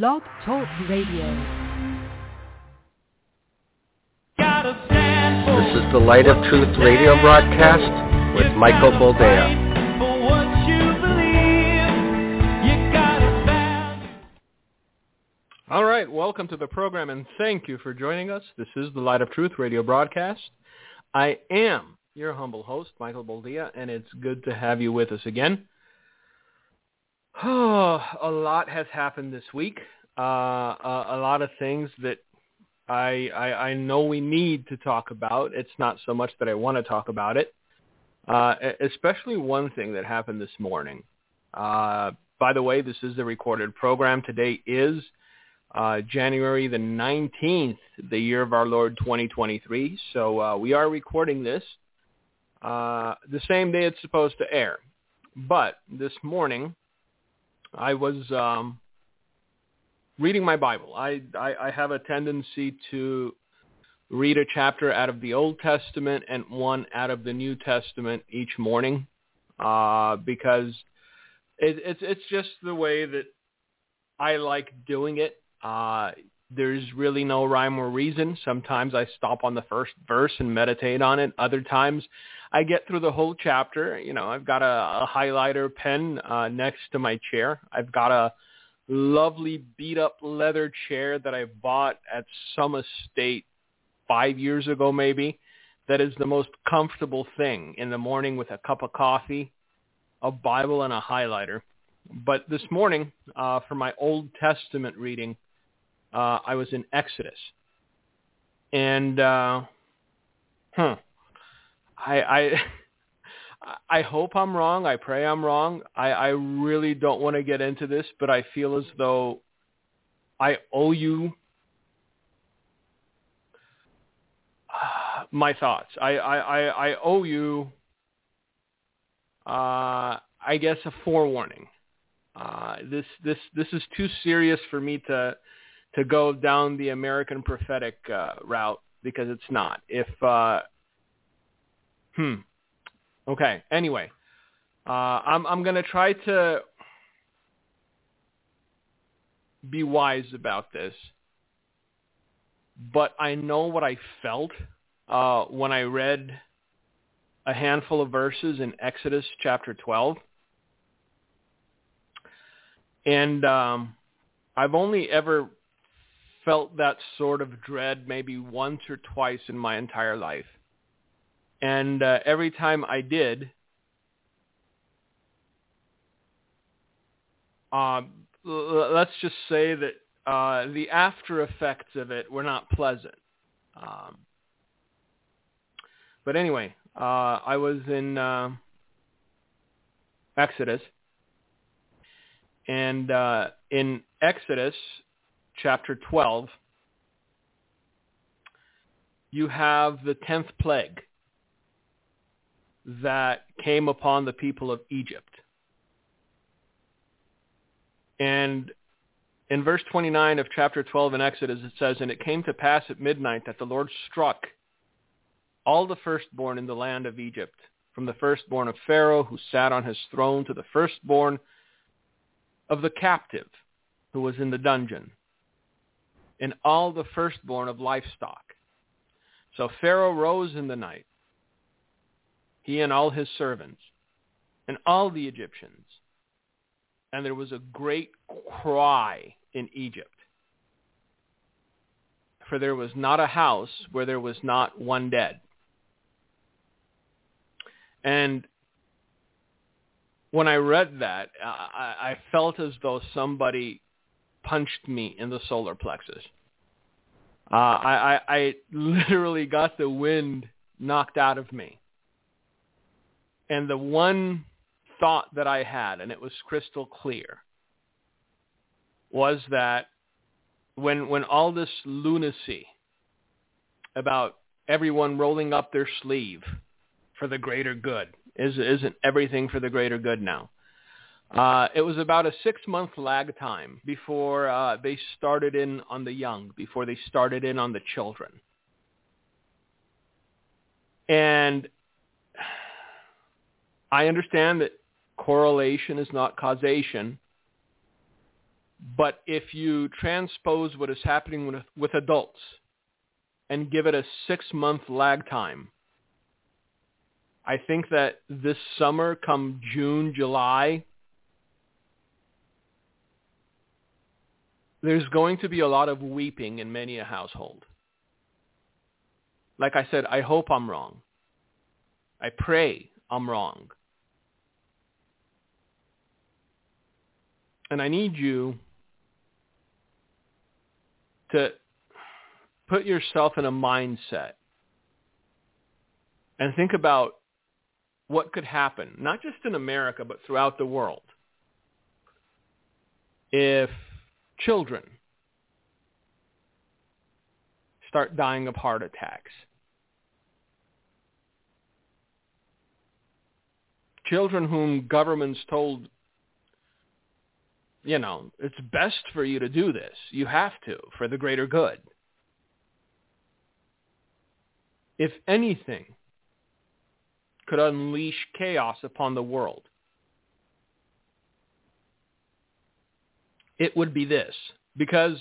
Blog Talk Radio. This is the Light of Truth radio broadcast with Michael Boldea. All right, welcome to the program and thank you for joining us. This is the Light of Truth radio broadcast. I am your humble host, Michael Boldea, and it's good to have you with us again. Oh, a lot has happened this week. Uh, a, a lot of things that I, I, I know we need to talk about. It's not so much that I want to talk about it, uh, especially one thing that happened this morning. Uh, by the way, this is the recorded program. Today is uh, January the 19th, the year of our Lord 2023. So uh, we are recording this uh, the same day it's supposed to air. But this morning, I was um, reading my Bible. I, I, I have a tendency to read a chapter out of the Old Testament and one out of the New Testament each morning uh, because it, it's it's just the way that I like doing it. Uh, there's really no rhyme or reason. Sometimes I stop on the first verse and meditate on it. Other times I get through the whole chapter. You know, I've got a, a highlighter pen uh, next to my chair. I've got a lovely beat up leather chair that I bought at some estate five years ago maybe. That is the most comfortable thing in the morning with a cup of coffee, a Bible, and a highlighter. But this morning, uh, for my Old Testament reading, uh, I was in Exodus. And, uh, huh, I, I, I hope I'm wrong. I pray I'm wrong. I, I really don't want to get into this, but I feel as though I owe you my thoughts. I, I, I, I owe you, uh, I guess, a forewarning. Uh, this, this, this is too serious for me to, to go down the American prophetic uh, route because it's not. If uh, hmm, okay. Anyway, uh, I'm I'm gonna try to be wise about this, but I know what I felt uh, when I read a handful of verses in Exodus chapter 12. And um, I've only ever felt that sort of dread maybe once or twice in my entire life. And uh, every time I did, uh, let's just say that uh, the after effects of it were not pleasant. Um, but anyway, uh, I was in uh, Exodus, and uh, in Exodus, chapter 12, you have the tenth plague that came upon the people of Egypt. And in verse 29 of chapter 12 in Exodus, it says, And it came to pass at midnight that the Lord struck all the firstborn in the land of Egypt, from the firstborn of Pharaoh, who sat on his throne, to the firstborn of the captive, who was in the dungeon, and all the firstborn of livestock. So Pharaoh rose in the night, he and all his servants, and all the Egyptians. And there was a great cry in Egypt. For there was not a house where there was not one dead. And when I read that, I, I felt as though somebody punched me in the solar plexus. Uh, I, I, I literally got the wind knocked out of me. And the one thought that I had, and it was crystal clear, was that when when all this lunacy about everyone rolling up their sleeve for the greater good is isn't everything for the greater good now. Uh, it was about a six-month lag time before uh, they started in on the young, before they started in on the children. And I understand that correlation is not causation, But if you transpose what is happening with, with adults and give it a six-month lag time, I think that this summer, come June, July, there's going to be a lot of weeping in many a household. Like I said, I hope I'm wrong. I pray I'm wrong. And I need you to put yourself in a mindset and think about what could happen, not just in America, but throughout the world, if children start dying of heart attacks. Children whom governments told, you know, it's best for you to do this. You have to for the greater good. If anything could unleash chaos upon the world, it would be this. Because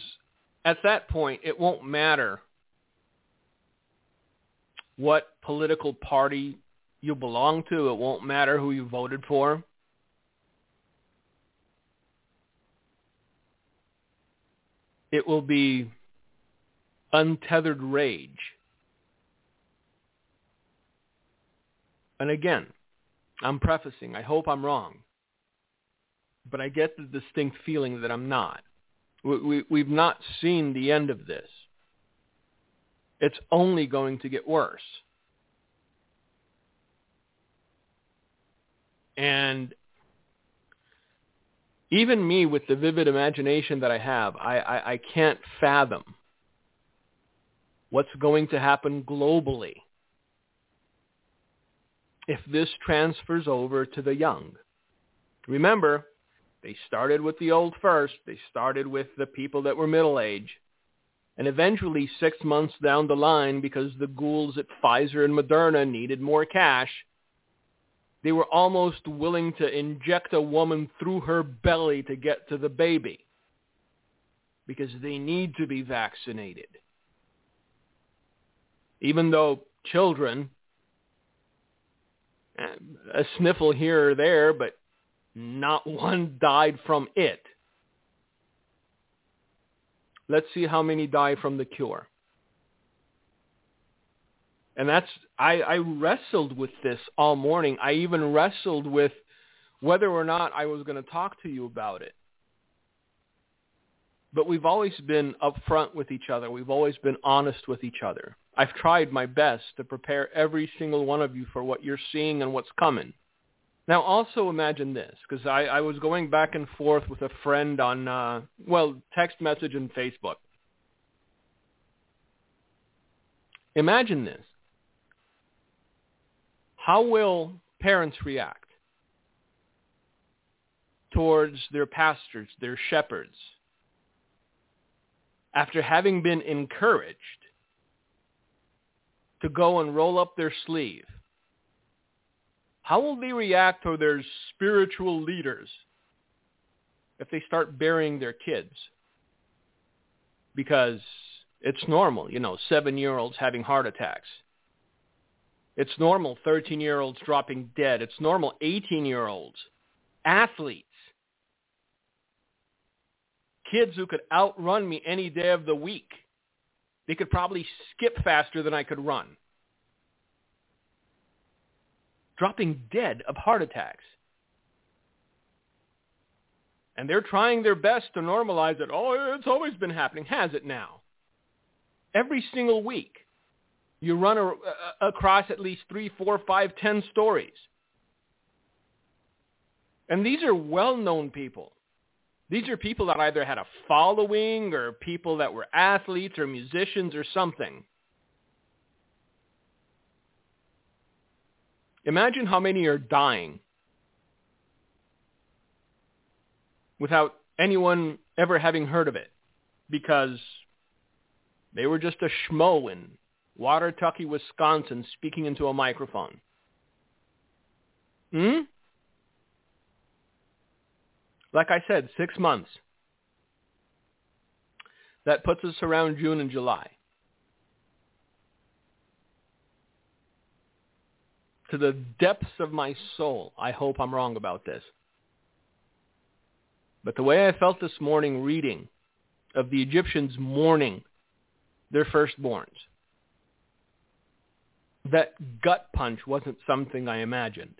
at that point, it won't matter what political party you belong to. It won't matter who you voted for. It will be untethered rage. And again, I'm prefacing, I hope I'm wrong but I get the distinct feeling that I'm not. We, we, we've not seen the end of this. It's only going to get worse. And even me with the vivid imagination that I have, I, I, I can't fathom what's going to happen globally if this transfers over to the young. Remember, they started with the old first. They started with the people that were middle age. And eventually, six months down the line, because the ghouls at Pfizer and Moderna needed more cash, they were almost willing to inject a woman through her belly to get to the baby because they need to be vaccinated. Even though children, eh, a sniffle here or there, but not one died from it. Let's see how many die from the cure. And that's, I, I wrestled with this all morning. I even wrestled with whether or not I was going to talk to you about it. But we've always been upfront with each other. We've always been honest with each other. I've tried my best to prepare every single one of you for what you're seeing and what's coming. Now, also imagine this, because I, I was going back and forth with a friend on, uh, well, text message and Facebook. Imagine this. How will parents react towards their pastors, their shepherds, after having been encouraged to go and roll up their sleeve how will they react to their spiritual leaders if they start burying their kids? Because it's normal, you know, seven-year-olds having heart attacks. It's normal 13-year-olds dropping dead. It's normal 18-year-olds, athletes, kids who could outrun me any day of the week. They could probably skip faster than I could run dropping dead of heart attacks. And they're trying their best to normalize it. Oh, it's always been happening. Has it now? Every single week, you run a, a, across at least three, four, five, ten stories. And these are well-known people. These are people that either had a following or people that were athletes or musicians or something. Imagine how many are dying without anyone ever having heard of it because they were just a schmo Watertucky, Wisconsin speaking into a microphone. Hmm? Like I said, six months. That puts us around June and July. To the depths of my soul, I hope I'm wrong about this. But the way I felt this morning reading of the Egyptians mourning their firstborns, that gut punch wasn't something I imagined.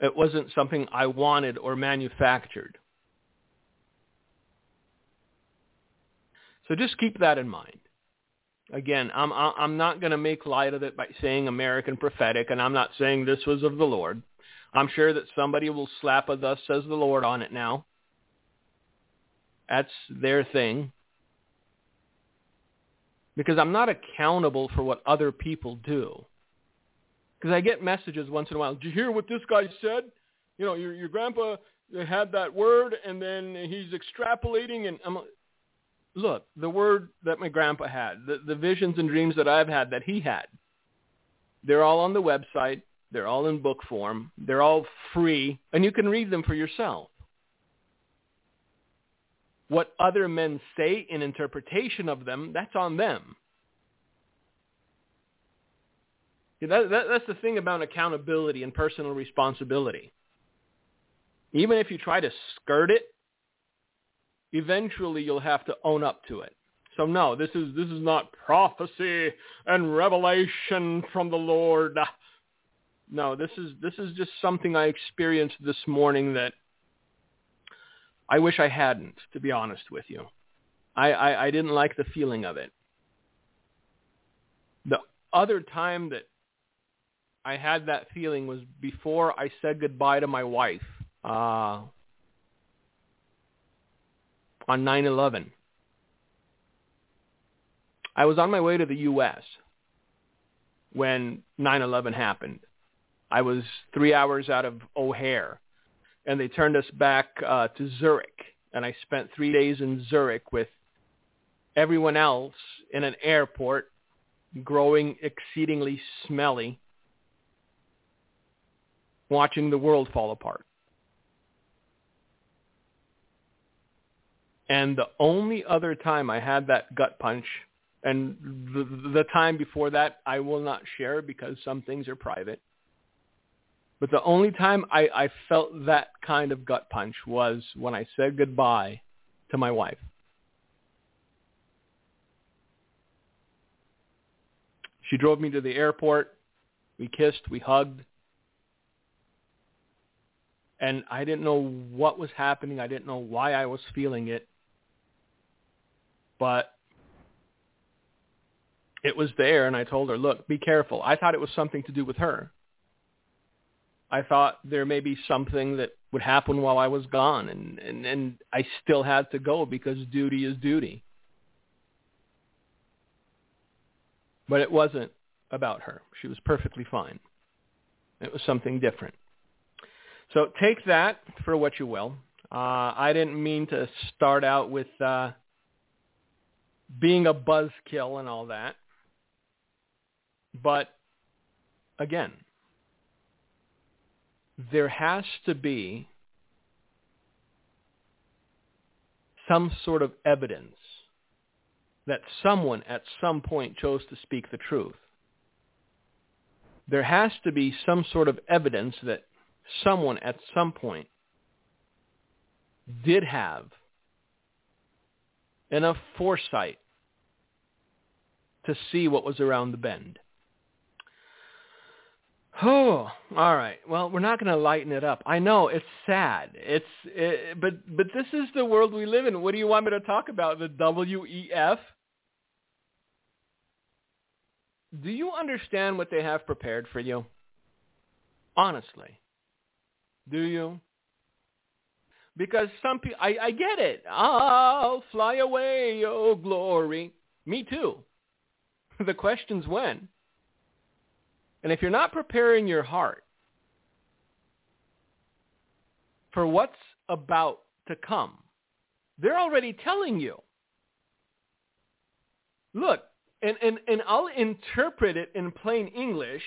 It wasn't something I wanted or manufactured. So just keep that in mind. Again, I'm I'm not going to make light of it by saying American prophetic, and I'm not saying this was of the Lord. I'm sure that somebody will slap a "Thus says the Lord" on it now. That's their thing. Because I'm not accountable for what other people do. Because I get messages once in a while. Did you hear what this guy said? You know, your your grandpa had that word, and then he's extrapolating, and I'm like, look the word that my grandpa had, the the visions and dreams that I've had that he had. They're all on the website. They're all in book form. They're all free, and you can read them for yourself. What other men say in interpretation of them, that's on them. That, that, that's the thing about accountability and personal responsibility. Even if you try to skirt it, eventually you'll have to own up to it. So no, this is this is not prophecy and revelation from the Lord. No, this is this is just something I experienced this morning that I wish I hadn't, to be honest with you. I, I, I didn't like the feeling of it. The other time that I had that feeling was before I said goodbye to my wife uh, on 9/11. I was on my way to the U.S. when 9/11 happened. I was three hours out of O'Hare, and they turned us back uh, to Zurich, and I spent three days in Zurich with everyone else in an airport, growing exceedingly smelly watching the world fall apart. And the only other time I had that gut punch, and the, the time before that I will not share because some things are private. But the only time I, I felt that kind of gut punch was when I said goodbye to my wife. She drove me to the airport. We kissed. We hugged and I didn't know what was happening. I didn't know why I was feeling it. But it was there, and I told her, look, be careful. I thought it was something to do with her. I thought there may be something that would happen while I was gone, and, and, and I still had to go because duty is duty. But it wasn't about her. She was perfectly fine. It was something different. So take that for what you will. Uh, I didn't mean to start out with uh, being a buzzkill and all that. But again, there has to be some sort of evidence that someone at some point chose to speak the truth. There has to be some sort of evidence that someone at some point did have enough foresight to see what was around the bend. Oh, all right. Well, we're not going to lighten it up. I know it's sad. It's it, but but this is the world we live in. What do you want me to talk about? The WEF? Do you understand what they have prepared for you? Honestly. Do you? Because some people, I, I get it. I'll fly away, oh glory. Me too. the question's when. And if you're not preparing your heart for what's about to come, they're already telling you. Look, and, and, and I'll interpret it in plain English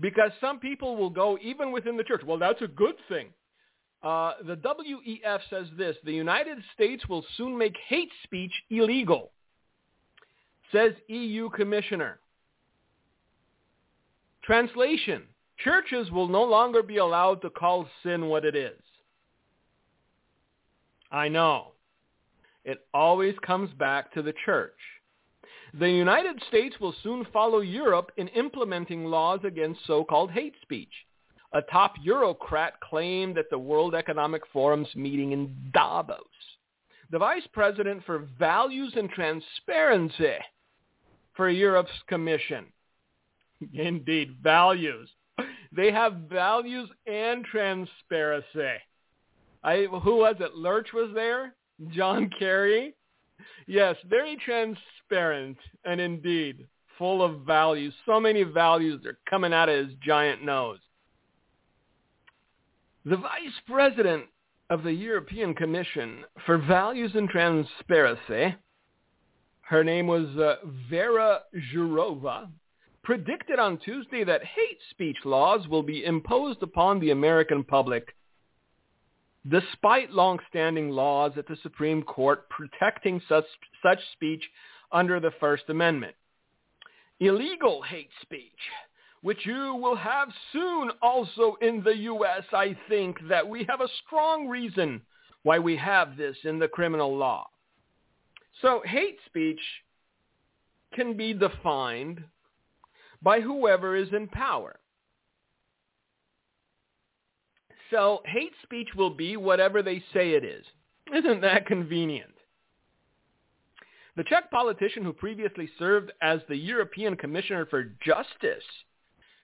because some people will go even within the church. Well, that's a good thing. Uh, the WEF says this, the United States will soon make hate speech illegal, says EU Commissioner. Translation, churches will no longer be allowed to call sin what it is. I know. It always comes back to the church. The United States will soon follow Europe in implementing laws against so-called hate speech. A top Eurocrat claimed at the World Economic Forum's meeting in Davos. The vice president for values and transparency for Europe's commission. Indeed, values. They have values and transparency. I, who was it? Lurch was there? John Kerry? Yes, very transparent and indeed full of values. So many values are coming out of his giant nose. The vice president of the European Commission for Values and Transparency, her name was uh, Vera Jourova, predicted on Tuesday that hate speech laws will be imposed upon the American public despite long-standing laws at the Supreme Court protecting such, such speech under the First Amendment. Illegal hate speech, which you will have soon also in the U.S., I think that we have a strong reason why we have this in the criminal law. So hate speech can be defined by whoever is in power. So hate speech will be whatever they say it is. Isn't that convenient? The Czech politician who previously served as the European Commissioner for Justice,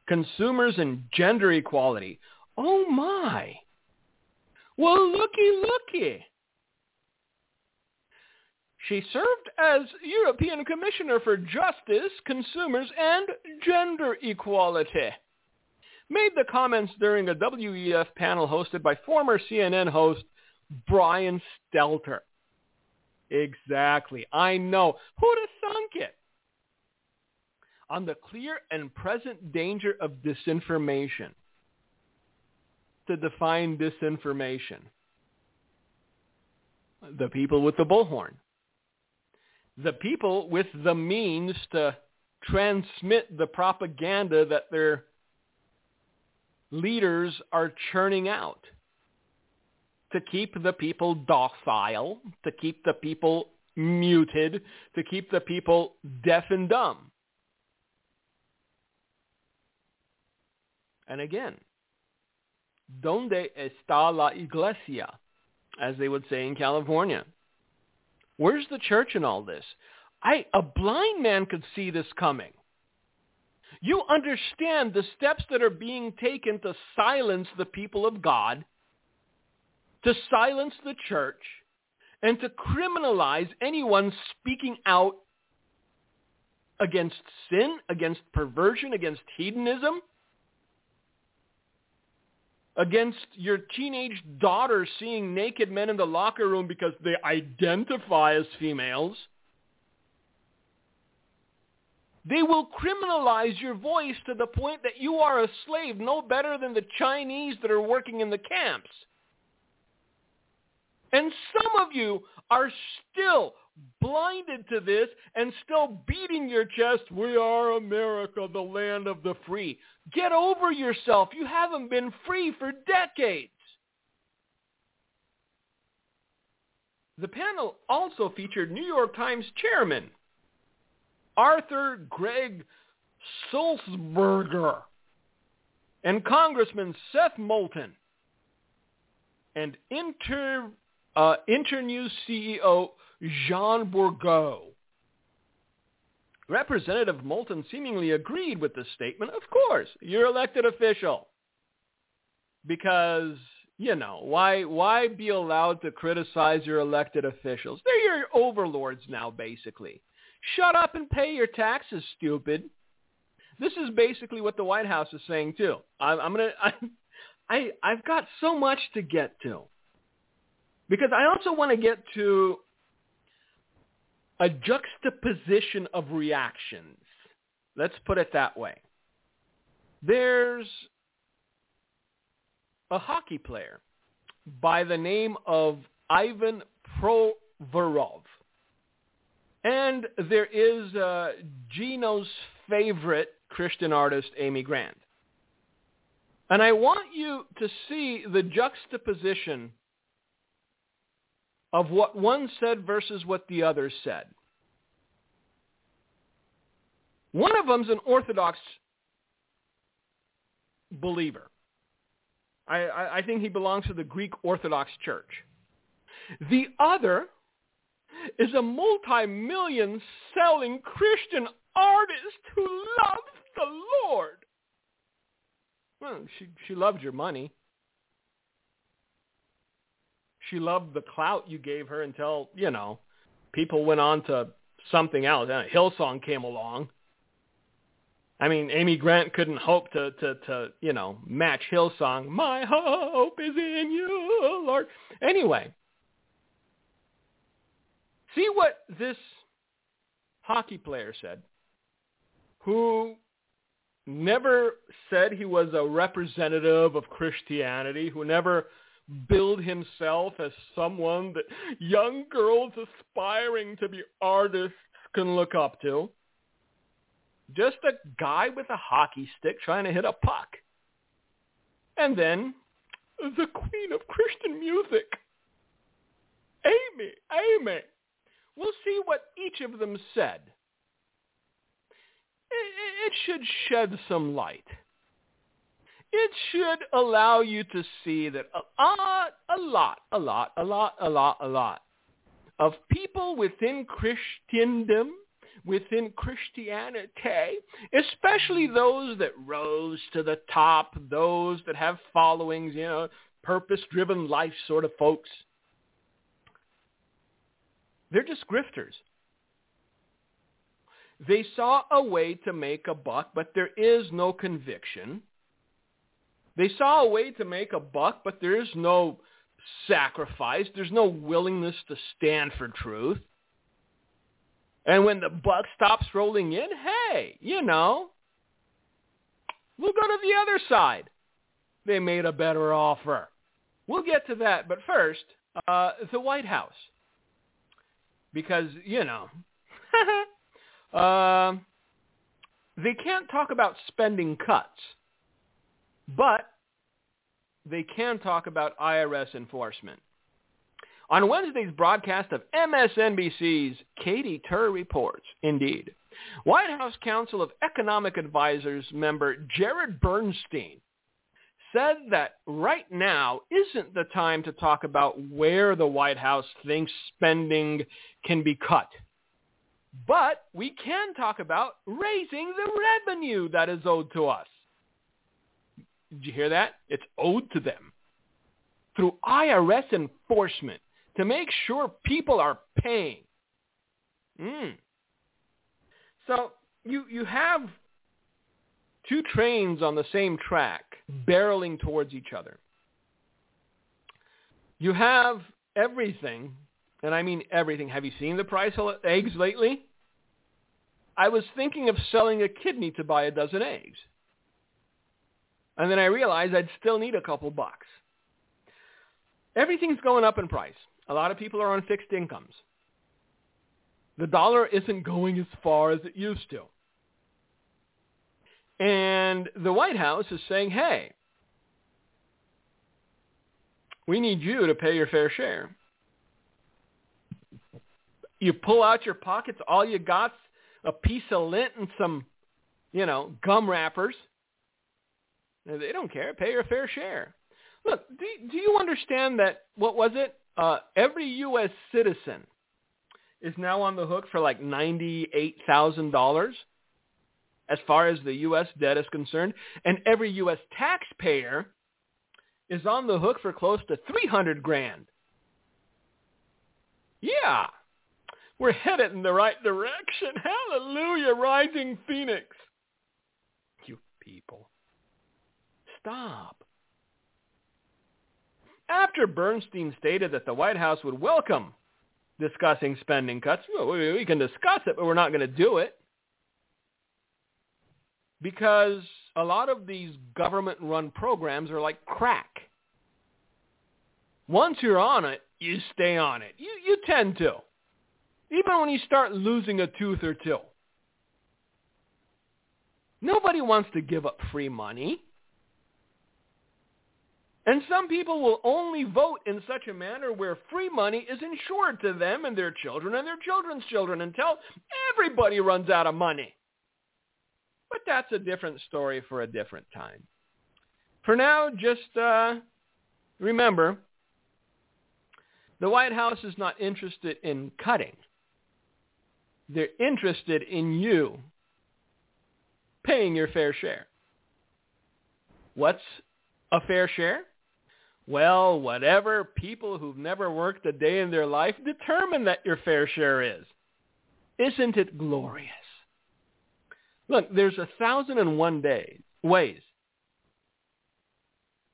Consumers and Gender Equality. Oh my! Well, looky, looky. She served as European Commissioner for Justice, Consumers, and Gender Equality made the comments during a WEF panel hosted by former CNN host Brian Stelter. Exactly. I know. Who'd have thunk it? On the clear and present danger of disinformation. To define disinformation. The people with the bullhorn. The people with the means to transmit the propaganda that they're leaders are churning out to keep the people docile, to keep the people muted, to keep the people deaf and dumb. And again, ¿Dónde está la iglesia? As they would say in California. Where's the church in all this? I, a blind man could see this coming. You understand the steps that are being taken to silence the people of God, to silence the church, and to criminalize anyone speaking out against sin, against perversion, against hedonism, against your teenage daughter seeing naked men in the locker room because they identify as females. They will criminalize your voice to the point that you are a slave, no better than the Chinese that are working in the camps. And some of you are still blinded to this and still beating your chest, we are America, the land of the free. Get over yourself. You haven't been free for decades. The panel also featured New York Times chairman Arthur Gregg Sulzberger and Congressman Seth Moulton and Inter, uh, Internews CEO Jeanne Bourgault. Representative Moulton seemingly agreed with the statement. Of course, you're elected official. Because, you know, why why be allowed to criticize your elected officials? They're your overlords now, basically. Shut up and pay your taxes, stupid. This is basically what the White House is saying too. I'm, I'm gonna, I, I, I've got so much to get to because I also want to get to a juxtaposition of reactions. Let's put it that way. There's a hockey player by the name of Ivan Provorov. And there is uh, Gino's favorite Christian artist, Amy Grant. And I want you to see the juxtaposition of what one said versus what the other said. One of them's an Orthodox believer. I, I, I think he belongs to the Greek Orthodox Church. The other is a multi-million selling Christian artist who loves the Lord. Well, she she loved your money. She loved the clout you gave her until, you know, people went on to something else. And Hillsong came along. I mean, Amy Grant couldn't hope to, to, to, you know, match Hillsong. My hope is in you, Lord. Anyway, see what this hockey player said, who never said he was a representative of Christianity, who never billed himself as someone that young girls aspiring to be artists can look up to. Just a guy with a hockey stick trying to hit a puck. And then the queen of Christian music, Amy, Amy. We'll see what each of them said. It should shed some light. It should allow you to see that a lot, a lot, a lot, a lot, a lot, a lot of people within Christendom within Christianity, especially those that rose to the top, those that have followings, you know, purpose-driven life sort of folks. They're just grifters. They saw a way to make a buck, but there is no conviction. They saw a way to make a buck, but there is no sacrifice. There's no willingness to stand for truth. And when the buck stops rolling in, hey, you know, we'll go to the other side. They made a better offer. We'll get to that. But first, uh, the White House. Because, you know, uh, they can't talk about spending cuts, but they can talk about IRS enforcement. On Wednesday's broadcast of MSNBC's Katy Tur reports, indeed, White House Council of Economic Advisors member Jared Bernstein said that right now isn't the time to talk about where the White House thinks spending can be cut. But we can talk about raising the revenue that is owed to us. Did you hear that? It's owed to them through IRS enforcement to make sure people are paying. Mm. So you you have two trains on the same track barreling towards each other. You have everything, and I mean everything. Have you seen the price of eggs lately? I was thinking of selling a kidney to buy a dozen eggs. And then I realized I'd still need a couple bucks. Everything's going up in price. A lot of people are on fixed incomes. The dollar isn't going as far as it used to. And the White House is saying, hey, we need you to pay your fair share. You pull out your pockets, all you got's a piece of lint and some, you know, gum wrappers. They don't care. Pay your fair share. Look, do, do you understand that, what was it? Uh, every U.S. citizen is now on the hook for like $98,000 as far as the U.S. debt is concerned. And every U.S. taxpayer is on the hook for close to 300 grand. Yeah, we're headed in the right direction. Hallelujah, rising phoenix. You people. Stop. After Bernstein stated that the White House would welcome discussing spending cuts, we can discuss it, but we're not going to do it. Because a lot of these government-run programs are like crack. Once you're on it, you stay on it. You, you tend to. Even when you start losing a tooth or two. Nobody wants to give up free money. And some people will only vote in such a manner where free money is insured to them and their children and their children's children until everybody runs out of money. But that's a different story for a different time. For now, just uh, remember, the White House is not interested in cutting. They're interested in you paying your fair share. What's a fair share? Well, whatever people who've never worked a day in their life determine that your fair share is. Isn't it glorious? Look, there's a thousand and one days, ways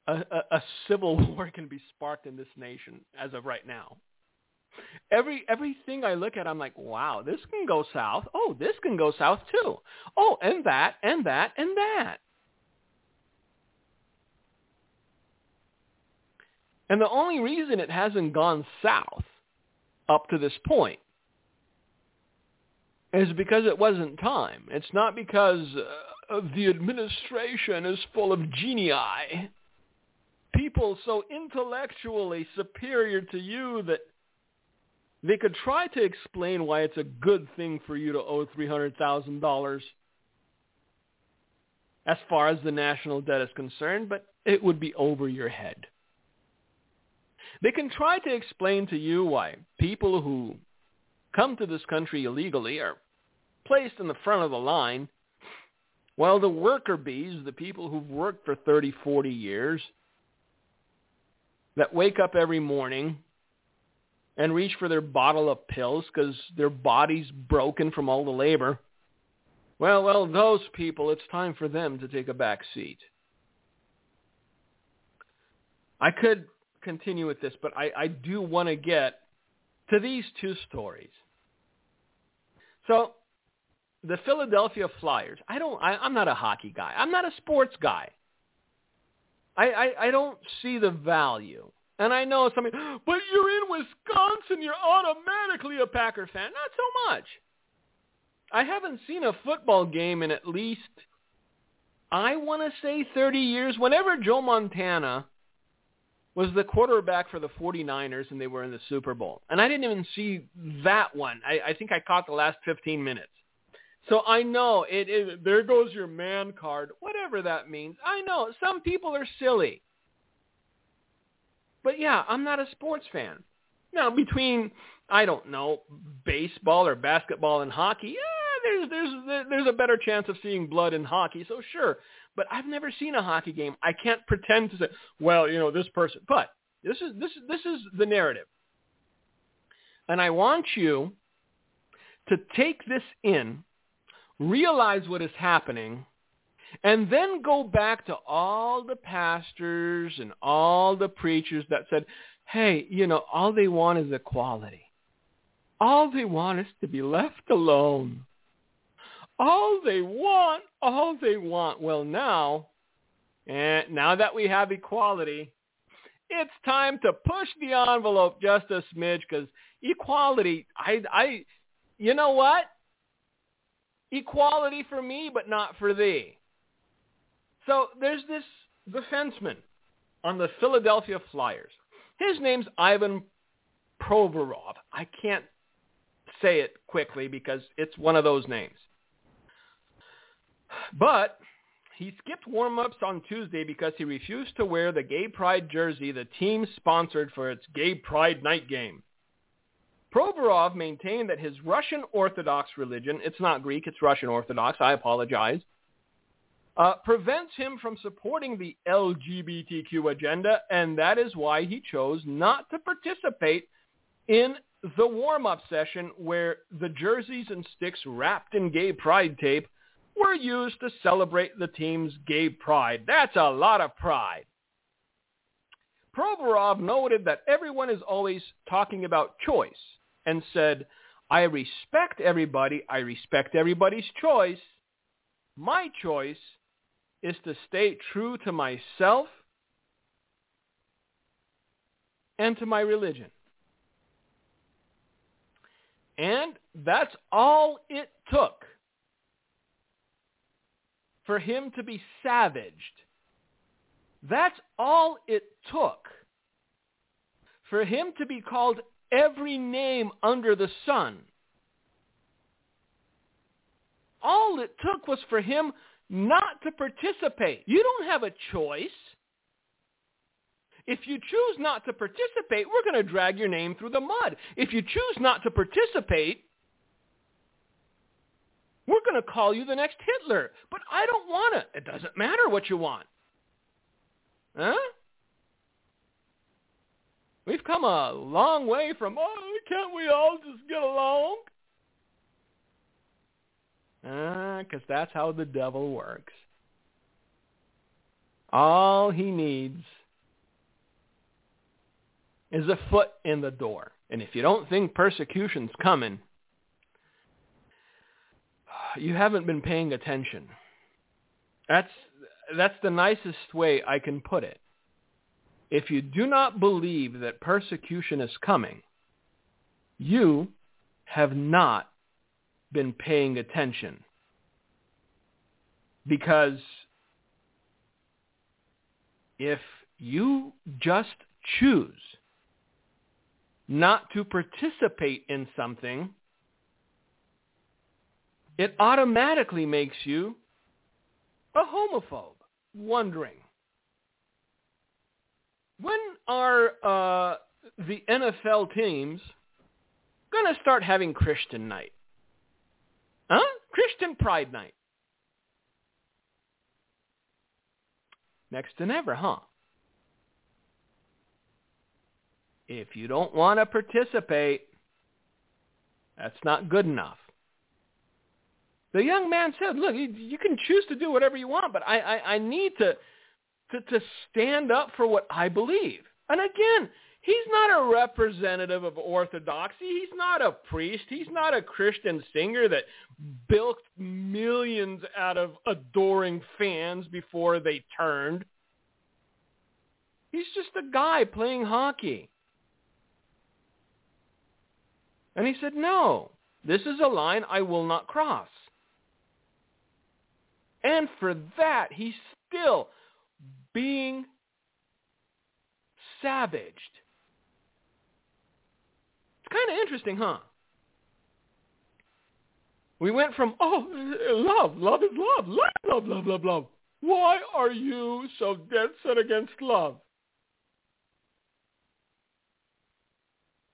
a, a, a civil war can be sparked in this nation as of right now. Every everything I look at, I'm like, wow, this can go south. Oh, this can go south too. Oh, and that, and that, and that. And the only reason it hasn't gone south up to this point is because it wasn't time. It's not because uh, the administration is full of genii. People so intellectually superior to you that they could try to explain why it's a good thing for you to owe $300,000 as far as the national debt is concerned, but it would be over your head. They can try to explain to you why people who come to this country illegally are placed in the front of the line, while the worker bees, the people who've worked for 30, 40 years, that wake up every morning and reach for their bottle of pills because their body's broken from all the labor. Well, well, those people, it's time for them to take a back seat. I could continue with this, but I, I do want to get to these two stories. So the Philadelphia Flyers, I don't, I, I'm not a hockey guy. I'm not a sports guy. I, I, I don't see the value. And I know somebody, but you're in Wisconsin, you're automatically a Packer fan. Not so much. I haven't seen a football game in at least, I want to say 30 years. Whenever Joe Montana was the quarterback for the 49ers and they were in the Super Bowl. And I didn't even see that one. I, I think I caught the last 15 minutes. So I know it, it. There goes your man card, whatever that means. I know some people are silly, but yeah, I'm not a sports fan. Now between I don't know baseball or basketball and hockey, yeah, there's there's there's a better chance of seeing blood in hockey. So sure, but I've never seen a hockey game. I can't pretend to say, well, you know, this person. But this is this is this is the narrative, and I want you to take this in realize what is happening, and then go back to all the pastors and all the preachers that said, hey, you know, all they want is equality. All they want is to be left alone. All they want, all they want. Well, now, and now that we have equality, it's time to push the envelope just a smidge because equality, I, I, you know what? Equality for me, but not for thee. So there's this defenseman on the Philadelphia Flyers. His name's Ivan Provorov. I can't say it quickly because it's one of those names. But he skipped warm-ups on Tuesday because he refused to wear the Gay Pride jersey the team sponsored for its Gay Pride night game. Provorov maintained that his Russian Orthodox religion, it's not Greek, it's Russian Orthodox, I apologize, uh, prevents him from supporting the LGBTQ agenda, and that is why he chose not to participate in the warm-up session where the jerseys and sticks wrapped in gay pride tape were used to celebrate the team's gay pride. That's a lot of pride. Provorov noted that everyone is always talking about choice and said, I respect everybody. I respect everybody's choice. My choice is to stay true to myself and to my religion. And that's all it took for him to be savaged. That's all it took for him to be called every name under the sun. All it took was for him not to participate. You don't have a choice. If you choose not to participate, we're going to drag your name through the mud. If you choose not to participate, we're going to call you the next Hitler. But I don't want it. It doesn't matter what you want. Huh? We've come a long way from, oh, can't we all just get along? Because uh, that's how the devil works. All he needs is a foot in the door. And if you don't think persecution's coming, you haven't been paying attention. That's that's the nicest way I can put it. If you do not believe that persecution is coming, you have not been paying attention. Because if you just choose not to participate in something, it automatically makes you a homophobe, wondering, when are uh, the NFL teams going to start having Christian night? Huh? Christian Pride night. Next to never, huh? If you don't want to participate, that's not good enough. The young man said, look, you, you can choose to do whatever you want, but I, I, I need to, to, to stand up for what I believe. And again, he's not a representative of orthodoxy. He's not a priest. He's not a Christian singer that bilked millions out of adoring fans before they turned. He's just a guy playing hockey. And he said, no, this is a line I will not cross. And for that, he's still being savaged. It's kind of interesting, huh? We went from, oh, love, love is love, love, love, love, love, love. Why are you so dead set against love?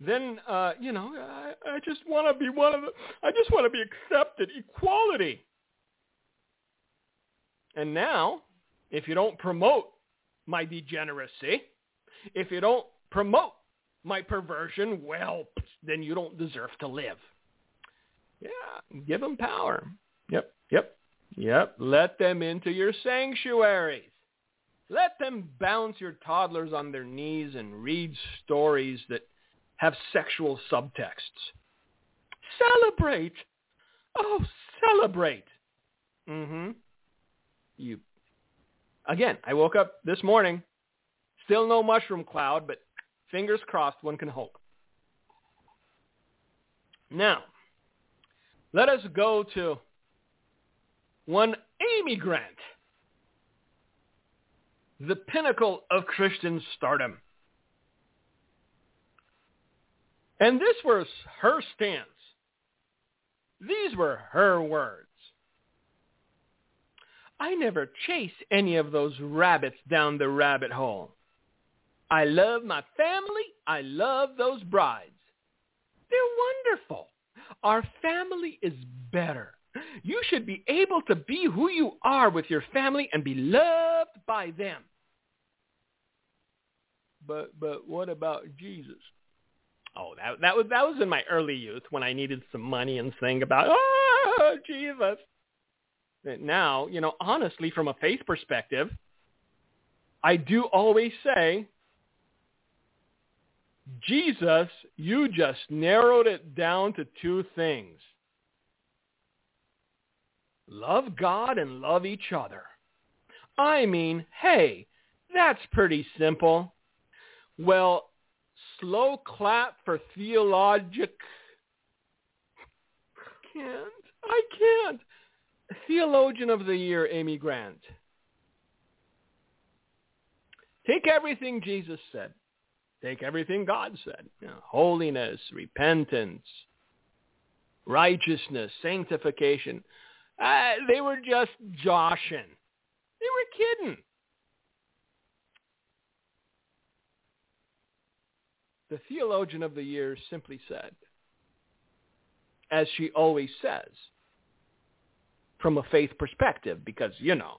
then uh, you know I, I just want to be one of the I just want to be accepted equality. And now, if you don't promote my degeneracy, if you don't promote my perversion, well, then you don't deserve to live. Yeah, give them power. Yep, yep, yep. Let them into your sanctuaries. Let them bounce your toddlers on their knees and read stories that have sexual subtexts. Celebrate. Oh, celebrate. Mm-hmm. You. Again, I woke up this morning, still no mushroom cloud, but fingers crossed one can hope. Now, let us go to one Amy Grant, the pinnacle of Christian stardom. And this was her stance. These were her words. I never chase any of those rabbits down the rabbit hole. I love my family. I love those brides. They're wonderful. Our family is better. You should be able to be who you are with your family and be loved by them. But but what about Jesus? Oh, that that was that was in my early youth when I needed some money and saying about oh Jesus. Now, you know, honestly, from a faith perspective, I do always say, Jesus, you just narrowed it down to two things. Love God and love each other. I mean, hey, that's pretty simple. Well, slow clap for theologic. Can't. I can't. Theologian of the Year, Amy Grant. Take everything Jesus said. Take everything God said. You know, holiness, repentance, righteousness, sanctification. Uh, they were just joshing. They were kidding. The theologian of the year simply said, as she always says, from a faith perspective, because, you know,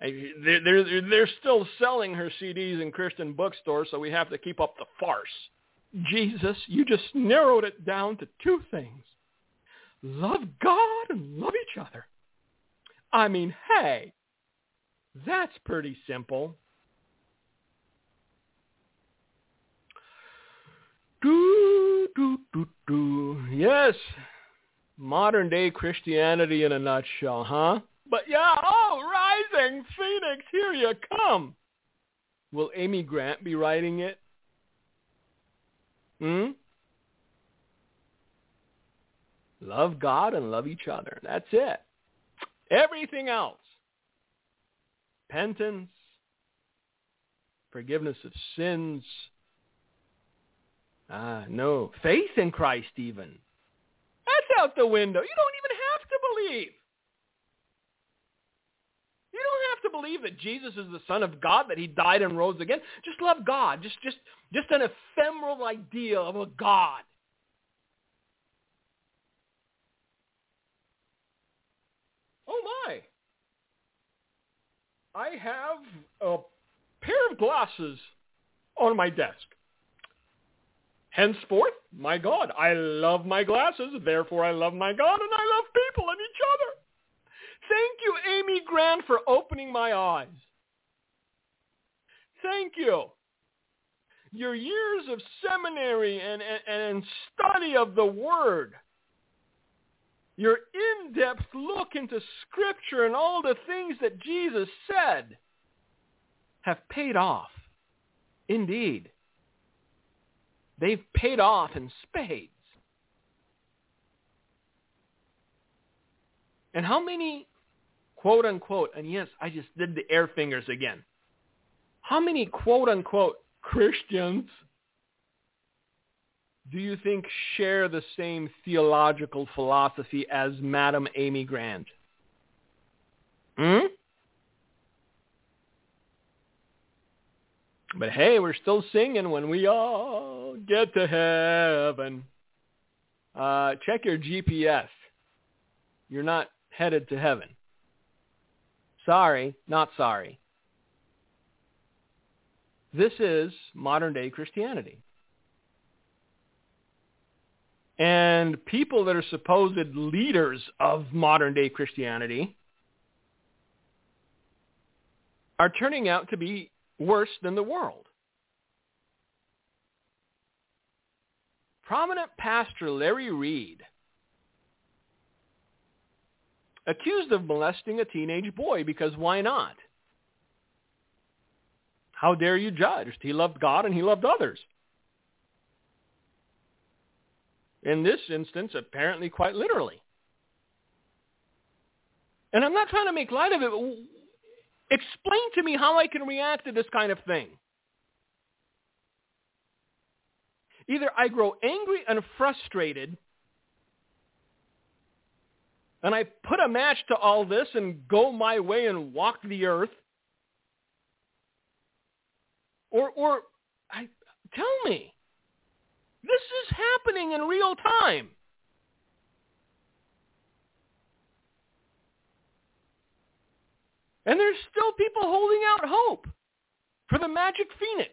I mean, they're, they're, they're still selling her CDs in Christian bookstores, so we have to keep up the farce. Jesus, you just narrowed it down to two things. Love God and love each other. I mean, hey, that's pretty simple. Do, do, do, do. Yes, modern day Christianity in a nutshell, huh? But yeah, oh, rising phoenix, here you come. Will Amy Grant be writing it? Hmm? Love God and love each other. That's it. Everything else. Repentance, forgiveness of sins. Ah, no. Faith in Christ even. Out the window. You don't even have to believe. You don't have to believe that Jesus is the Son of God, that he died and rose again. Just love God. Just just just an ephemeral idea of a God. Oh my. I have a pair of glasses on my desk. Henceforth, my God, I love my glasses, therefore I love my God, and I love people and each other. Thank you, Amy Grant, for opening my eyes. Thank you. Your years of seminary and, and, and study of the Word, your in-depth look into Scripture and all the things that Jesus said have paid off. Indeed. They've paid off in spades. And how many, quote unquote, and yes, I just did the air fingers again. How many quote unquote Christians do you think share the same theological philosophy as Madam Amy Grant? Hmm? But hey, we're still singing when we all get to heaven. Uh, check your GPS. You're not headed to heaven. Sorry, not sorry. This is modern day Christianity. And people that are supposed leaders of modern day Christianity are turning out to be worse than the world. Prominent pastor Larry Reid, accused of molesting a teenage boy because why not? How dare you judge? He loved God and he loved others. In this instance, apparently quite literally. And I'm not trying to make light of it, Explain to me how I can react to this kind of thing. Either I grow angry and frustrated and I put a match to all this and go my way and walk the earth, or, or I, tell me, this is happening in real time. And there's still people holding out hope for the magic phoenix.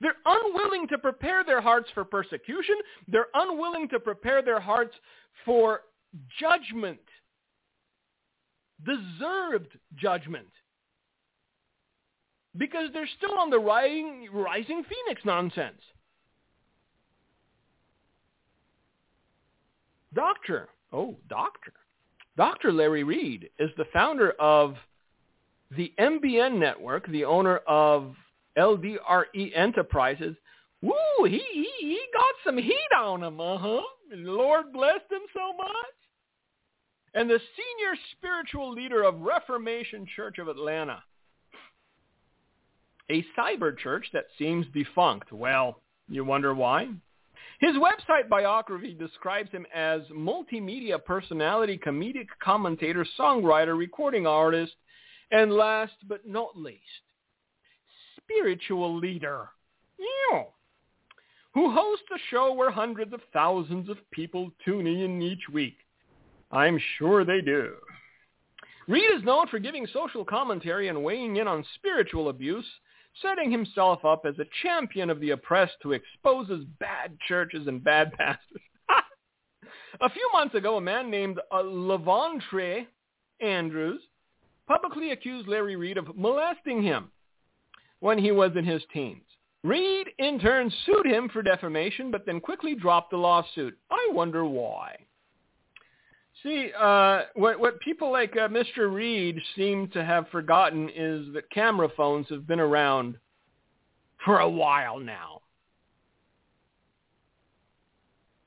They're unwilling to prepare their hearts for persecution. They're unwilling to prepare their hearts for judgment, deserved judgment, because they're still on the rising, rising phoenix nonsense. Doctor, oh, doctor. Dr. Larry Reid is the founder of the MBN network, the owner of LDRE Enterprises. Woo, he, he, he got some heat on him, uh-huh. The Lord blessed him so much. And the senior spiritual leader of Reformation Church of Atlanta. A cyber church that seems defunct. Well, you wonder why? His website biography describes him as multimedia personality, comedic commentator, songwriter, recording artist, and last but not least, spiritual leader. Who hosts a show where hundreds of thousands of people tune in each week. I'm sure they do. Reid is known for giving social commentary and weighing in on spiritual abuse setting himself up as a champion of the oppressed who exposes bad churches and bad pastors. a few months ago, a man named uh, Levontre Andrews publicly accused Larry Reid of molesting him when he was in his teens. Reid, in turn, sued him for defamation, but then quickly dropped the lawsuit. I wonder why. See, uh, what what people like uh, Mr. Reid seem to have forgotten is that camera phones have been around for a while now.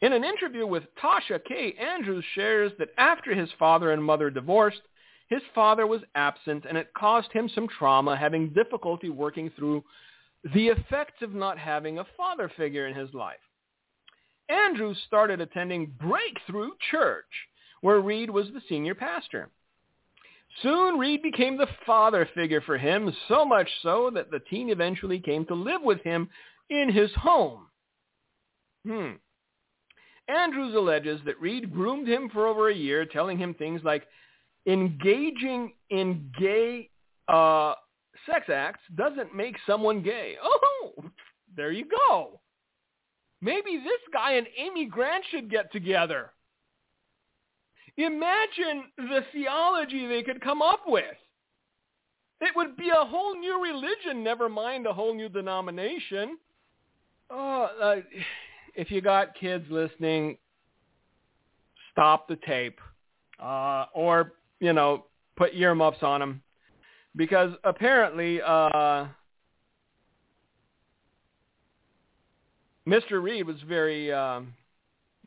In an interview with Tasha K, Andrews shares that after his father and mother divorced, his father was absent and it caused him some trauma, having difficulty working through the effects of not having a father figure in his life. Andrews started attending Breakthrough Church, where Reid was the senior pastor. Soon Reid became the father figure for him, so much so that the teen eventually came to live with him in his home. Hmm. Andrews alleges that Reid groomed him for over a year, telling him things like engaging in gay uh, sex acts doesn't make someone gay. Oh, there you go. Maybe this guy and Amy Grant should get together. Imagine the theology they could come up with. It would be a whole new religion, never mind a whole new denomination. Oh, uh, if you got kids listening, stop the tape, uh, or you know, put earmuffs on them, because apparently, uh, Mr. Reid was very uh,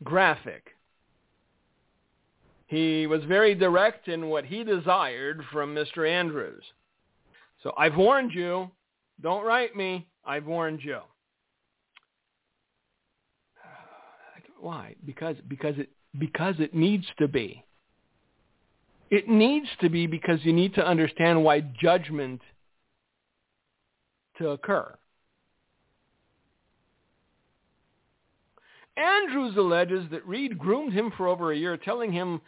graphic he was very direct in what he desired from Mr. Andrews. So I've warned you. Don't write me. I've warned you. Why? Because because it because it needs to be. It needs to be because you need to understand why judgment to occur. Andrews alleges that Reid groomed him for over a year, telling him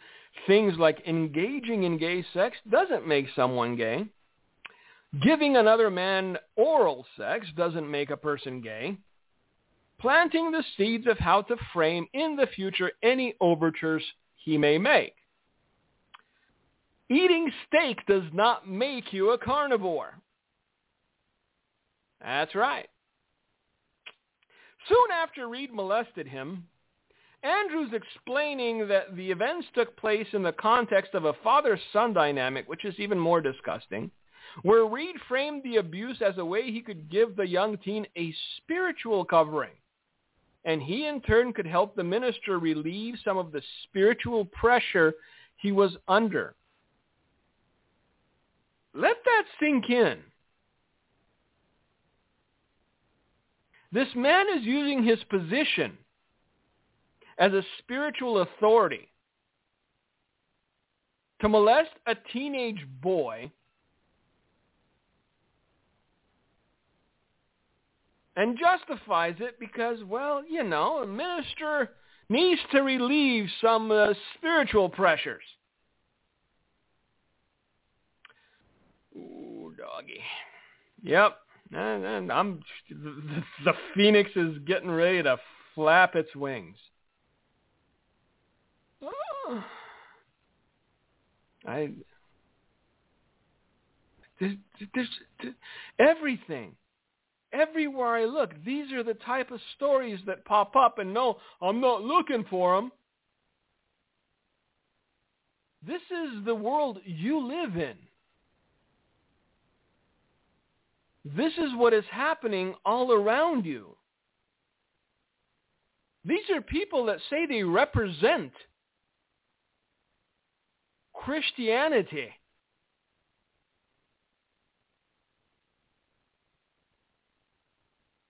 things like engaging in gay sex doesn't make someone gay. Giving another man oral sex doesn't make a person gay. Planting the seeds of how to frame in the future any overtures he may make. Eating steak does not make you a carnivore. That's right. Soon after Reid molested him, Andrews explaining that the events took place in the context of a father-son dynamic, which is even more disgusting, where Reid framed the abuse as a way he could give the young teen a spiritual covering. And he in turn could help the minister relieve some of the spiritual pressure he was under. Let that sink in. This man is using his position as a spiritual authority to molest a teenage boy and justifies it because, well, you know, a minister needs to relieve some uh, spiritual pressures. Ooh, doggy. Yep. I'm the, phoenix is getting ready to flap its wings. I there's, there's, there's everything everywhere I look, these are the type of stories that pop up. And no, I'm not looking for them. This is the world you live in. This is what is happening all around you. These are people that say they represent Christianity.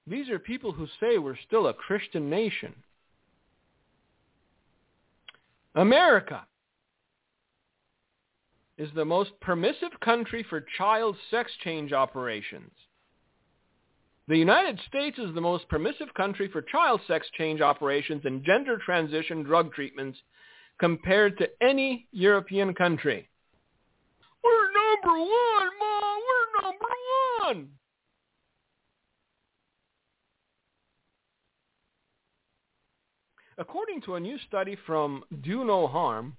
These are people who say we're still a Christian nation. America is the most permissive country for child sex change operations. The United States is the most permissive country for child sex change operations and gender transition drug treatments compared to any European country. We're number one, Mom. We're number one. According to a new study from Do No Harm,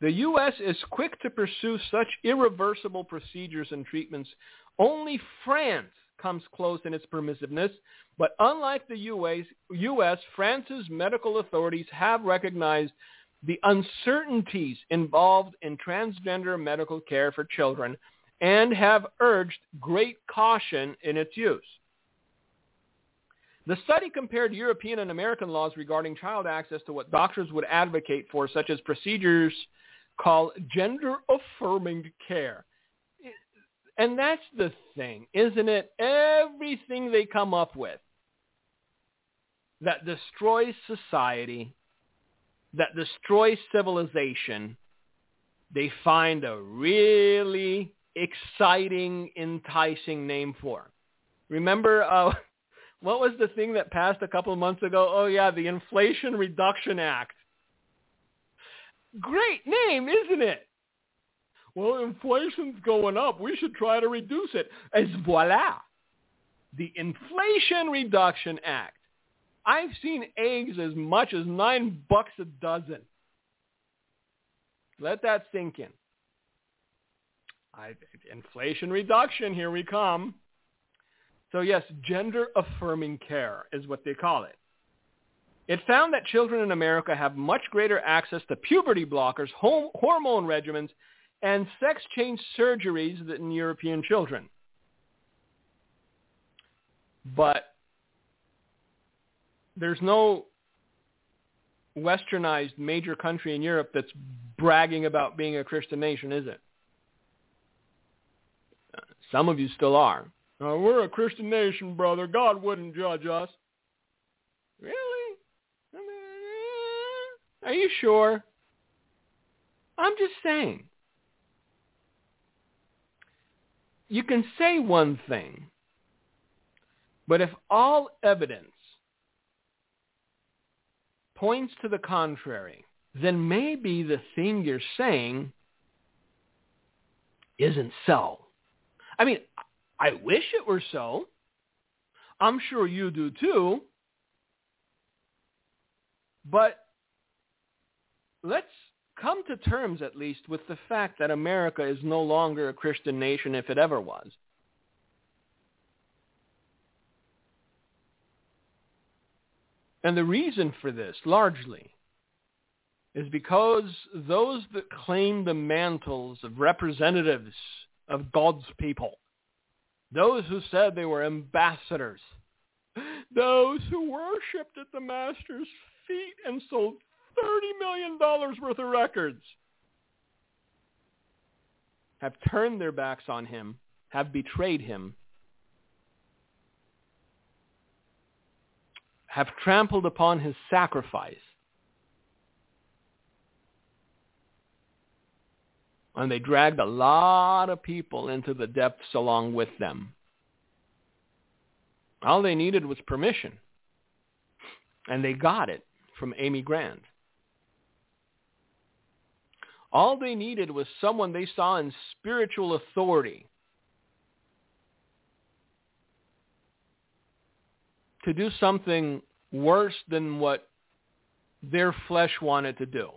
the U.S. is quick to pursue such irreversible procedures and treatments. Only France comes close in its permissiveness, but unlike the US, US, France's medical authorities have recognized the uncertainties involved in transgender medical care for children and have urged great caution in its use. The study compared European and American laws regarding child access to what doctors would advocate for, such as procedures called gender-affirming care. And that's the thing, isn't it? Everything they come up with that destroys society, that destroys civilization, they find a really exciting, enticing name for. Remember, uh, what was the thing that passed a couple of months ago? Oh yeah, the Inflation Reduction Act. Great name, isn't it? Well, inflation's going up. We should try to reduce it. As voila, the Inflation Reduction Act. I've seen eggs as much as nine bucks a dozen. Let that sink in. I, inflation reduction, here we come. So yes, gender affirming care is what they call it. It found that children in America have much greater access to puberty blockers, hormone regimens, and sex change surgeries than European children. But there's no westernized major country in Europe that's bragging about being a Christian nation, is it? Some of you still are. We're a Christian nation, brother. God wouldn't judge us. Really? Are you sure? I'm just saying. You can say one thing, but if all evidence points to the contrary, then maybe the thing you're saying isn't so. I mean, I wish it were so. I'm sure you do too. But let's come to terms at least with the fact that America is no longer a Christian nation if it ever was. And the reason for this, largely, is because those that claim the mantles of representatives of God's people, those who said they were ambassadors, those who worshipped at the Master's feet and sold $30 million worth of records, have turned their backs on him, have betrayed him, have trampled upon his sacrifice, and they dragged a lot of people into the depths along with them. All they needed was permission, and they got it from Amy Grant. All they needed was someone they saw in spiritual authority to do something worse than what their flesh wanted to do.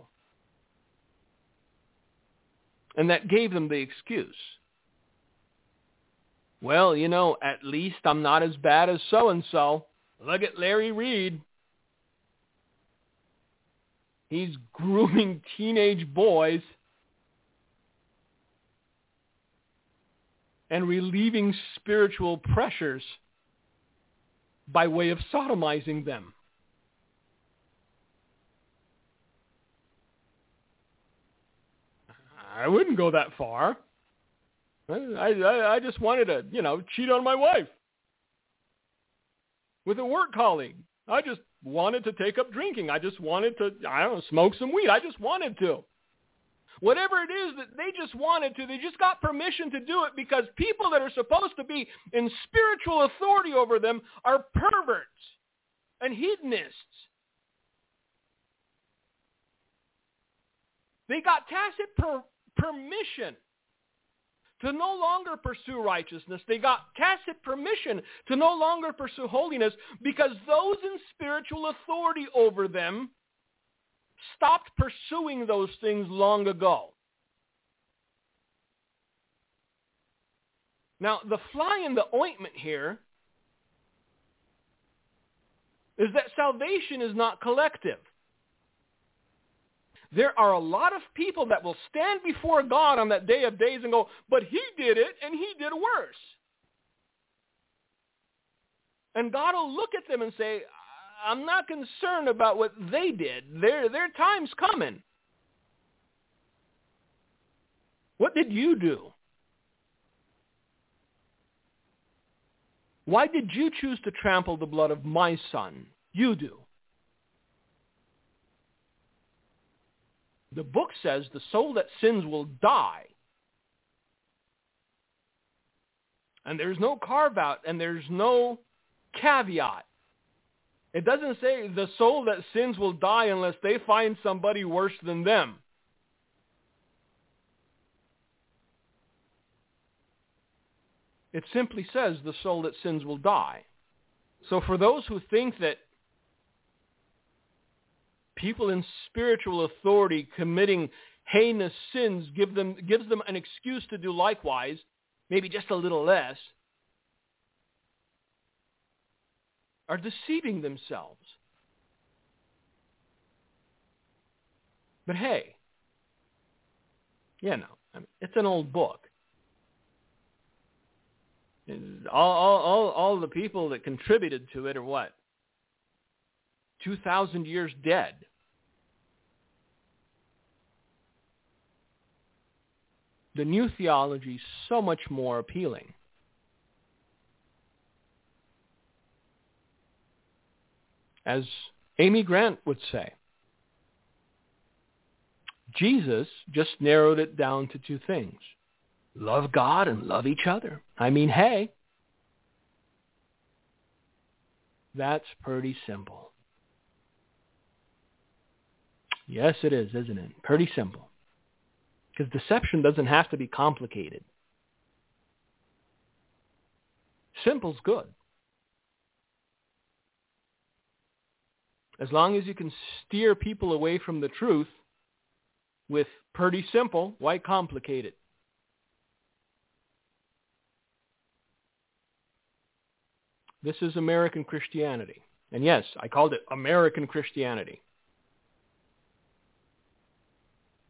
And that gave them the excuse. Well, you know, at least I'm not as bad as so-and-so. Look at Larry Reid. He's grooming teenage boys. and relieving spiritual pressures by way of sodomizing them. I wouldn't go that far. I, I, I just wanted to, you know, cheat on my wife with a work colleague. I just wanted to take up drinking. I just wanted to, I don't know, smoke some weed. I just wanted to. Whatever it is that they just wanted to, they just got permission to do it because people that are supposed to be in spiritual authority over them are perverts and hedonists. They got tacit per- permission to no longer pursue righteousness. They got tacit permission to no longer pursue holiness because those in spiritual authority over them stopped pursuing those things long ago. Now, the fly in the ointment here is that salvation is not collective. There are a lot of people that will stand before God on that day of days and go, but he did it and he did worse. And God will look at them and say, I'm not concerned about what they did. Their, their time's coming. What did you do? Why did you choose to trample the blood of my son? You do. The book says the soul that sins will die. And there's no carve out and there's no caveat. It doesn't say the soul that sins will die unless they find somebody worse than them. It simply says the soul that sins will die. So for those who think that people in spiritual authority committing heinous sins give them, gives them an excuse to do likewise, maybe just a little less, are deceiving themselves. But hey, yeah, no, I mean, it's an old book. All, all, all, all the people that contributed to it are what? 2,000 years dead. The new theology so much more appealing. As Amy Grant would say, Jesus just narrowed it down to two things. Love God and love each other. I mean, hey, that's pretty simple. Yes, it is, isn't it? Pretty simple. Because deception doesn't have to be complicated. Simple's good. As long as you can steer people away from the truth with pretty simple, why complicate it? This is American Christianity. And yes, I called it American Christianity.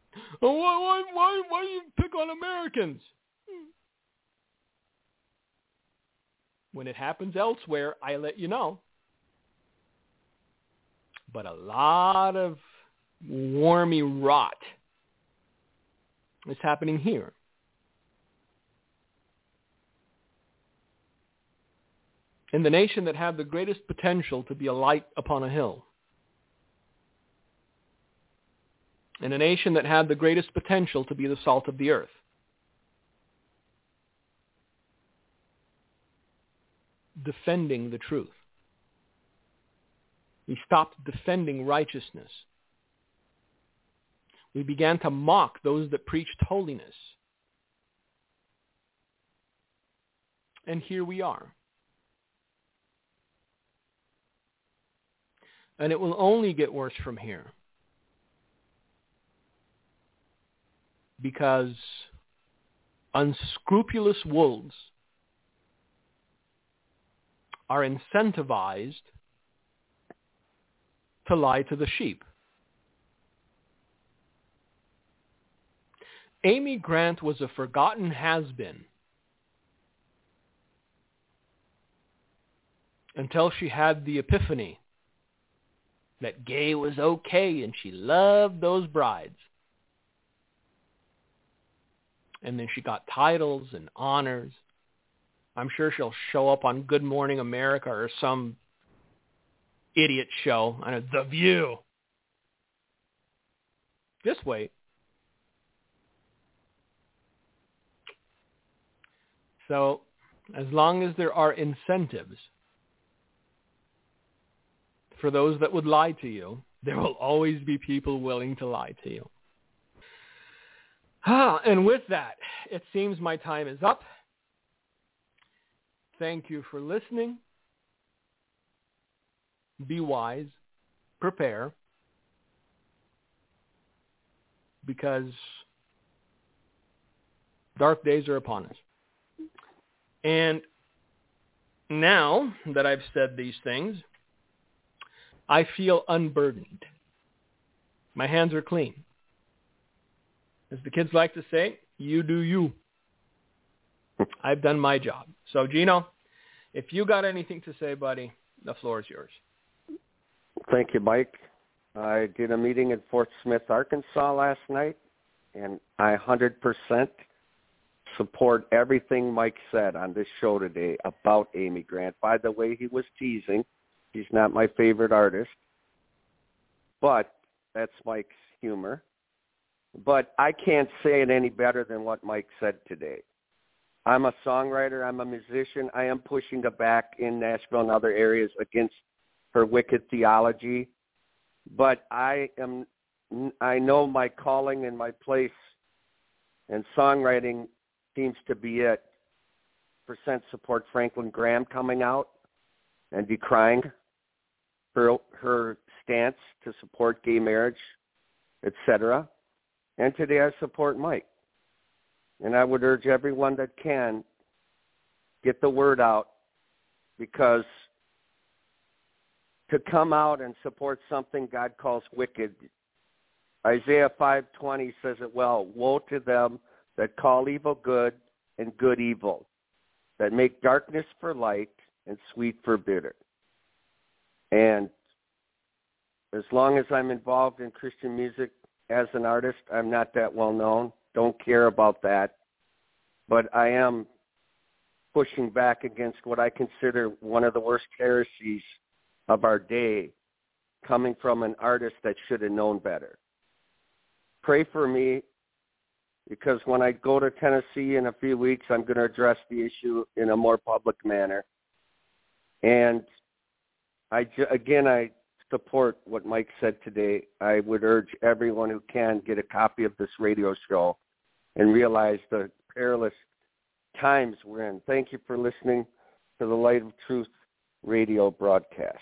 Oh, why, why, why, why do you pick on Americans? Hmm. When it happens elsewhere, I let you know. But a lot of wormy rot is happening here. In the nation that had the greatest potential to be a light upon a hill. In a nation that had the greatest potential to be the salt of the earth. Defending the truth. We stopped defending righteousness. We began to mock those that preached holiness. And here we are. And it will only get worse from here. because unscrupulous wolves are incentivized to lie to the sheep. Amy Grant was a forgotten has-been until she had the epiphany that gay was okay and she loved those brides. And then she got titles and honors. I'm sure she'll show up on Good Morning America or some idiot show on The View. Just wait. So as long as there are incentives for those that would lie to you, there will always be people willing to lie to you. Ah, and with that, it seems my time is up. Thank you for listening. Be wise. Prepare. Because dark days are upon us. And now that I've said these things, I feel unburdened. My hands are clean. As the kids like to say, you do you. I've done my job. So Gino, if you got anything to say, buddy, the floor is yours. Thank you, Mike. I did a meeting in Fort Smith, Arkansas last night, and I 100% support everything Mike said on this show today about Amy Grant. By the way, he was teasing. He's not my favorite artist, but that's Mike's humor. But I can't say it any better than what Mike said today. I'm a songwriter. I'm a musician. I am pushing the back in Nashville and other areas against her wicked theology. But I am, I know my calling and my place and songwriting seems to be it. Percent support Franklin Graham coming out and decrying her her stance to support gay marriage, etc. And today I support Mike. And I would urge everyone that can get the word out because to come out and support something God calls wicked. Isaiah 5:20 says it well, woe to them that call evil good and good evil, that make darkness for light and sweet for bitter. And as long as I'm involved in Christian music as an artist, I'm not that well known. Don't care about that. But I am pushing back against what I consider one of the worst heresies of our day coming from an artist that should have known better. Pray for me because when I go to Tennessee in a few weeks, I'm going to address the issue in a more public manner. And I again, I support what Mike said today. I would urge everyone who can get a copy of this radio show and realize the perilous times we're in. Thank you for listening to the Light of Truth radio broadcast.